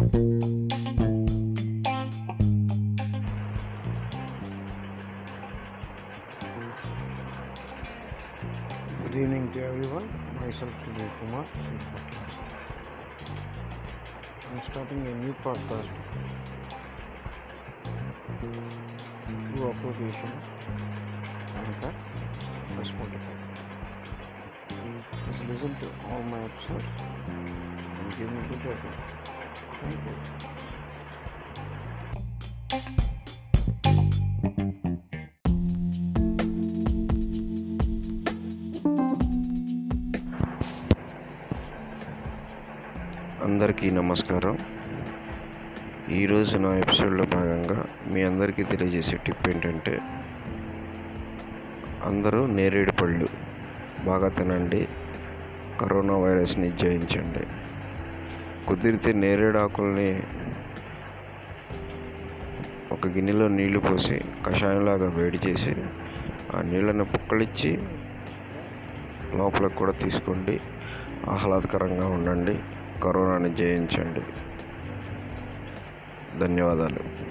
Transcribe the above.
Good evening to everyone. Myself Vijay Kumar. I'm starting a new podcast through application Anchor for Spotify. Listen to all my episodes and give me good rating. అందరికీ నమస్కారం. ఈరోజు నా ఎపిసోడ్లో భాగంగా మీ అందరికీ తెలియజేసే tip ఏంటంటే అందరూ నేరేడు పళ్ళు బాగా తినండి కరోనా వైరస్ని జయించండి. కుదిరితే నేరేడు ఆకుల్ని ఒక గిన్నెలో నీళ్ళు పోసి కషాయంలాగా వేడి చేసి ఆ నీళ్ళను పుక్కలిచ్చి లోపలికి కూడా తీసుకోండి. ఆహ్లాదకరంగా ఉండండి. కరోనాని జయించండి. ధన్యవాదాలు.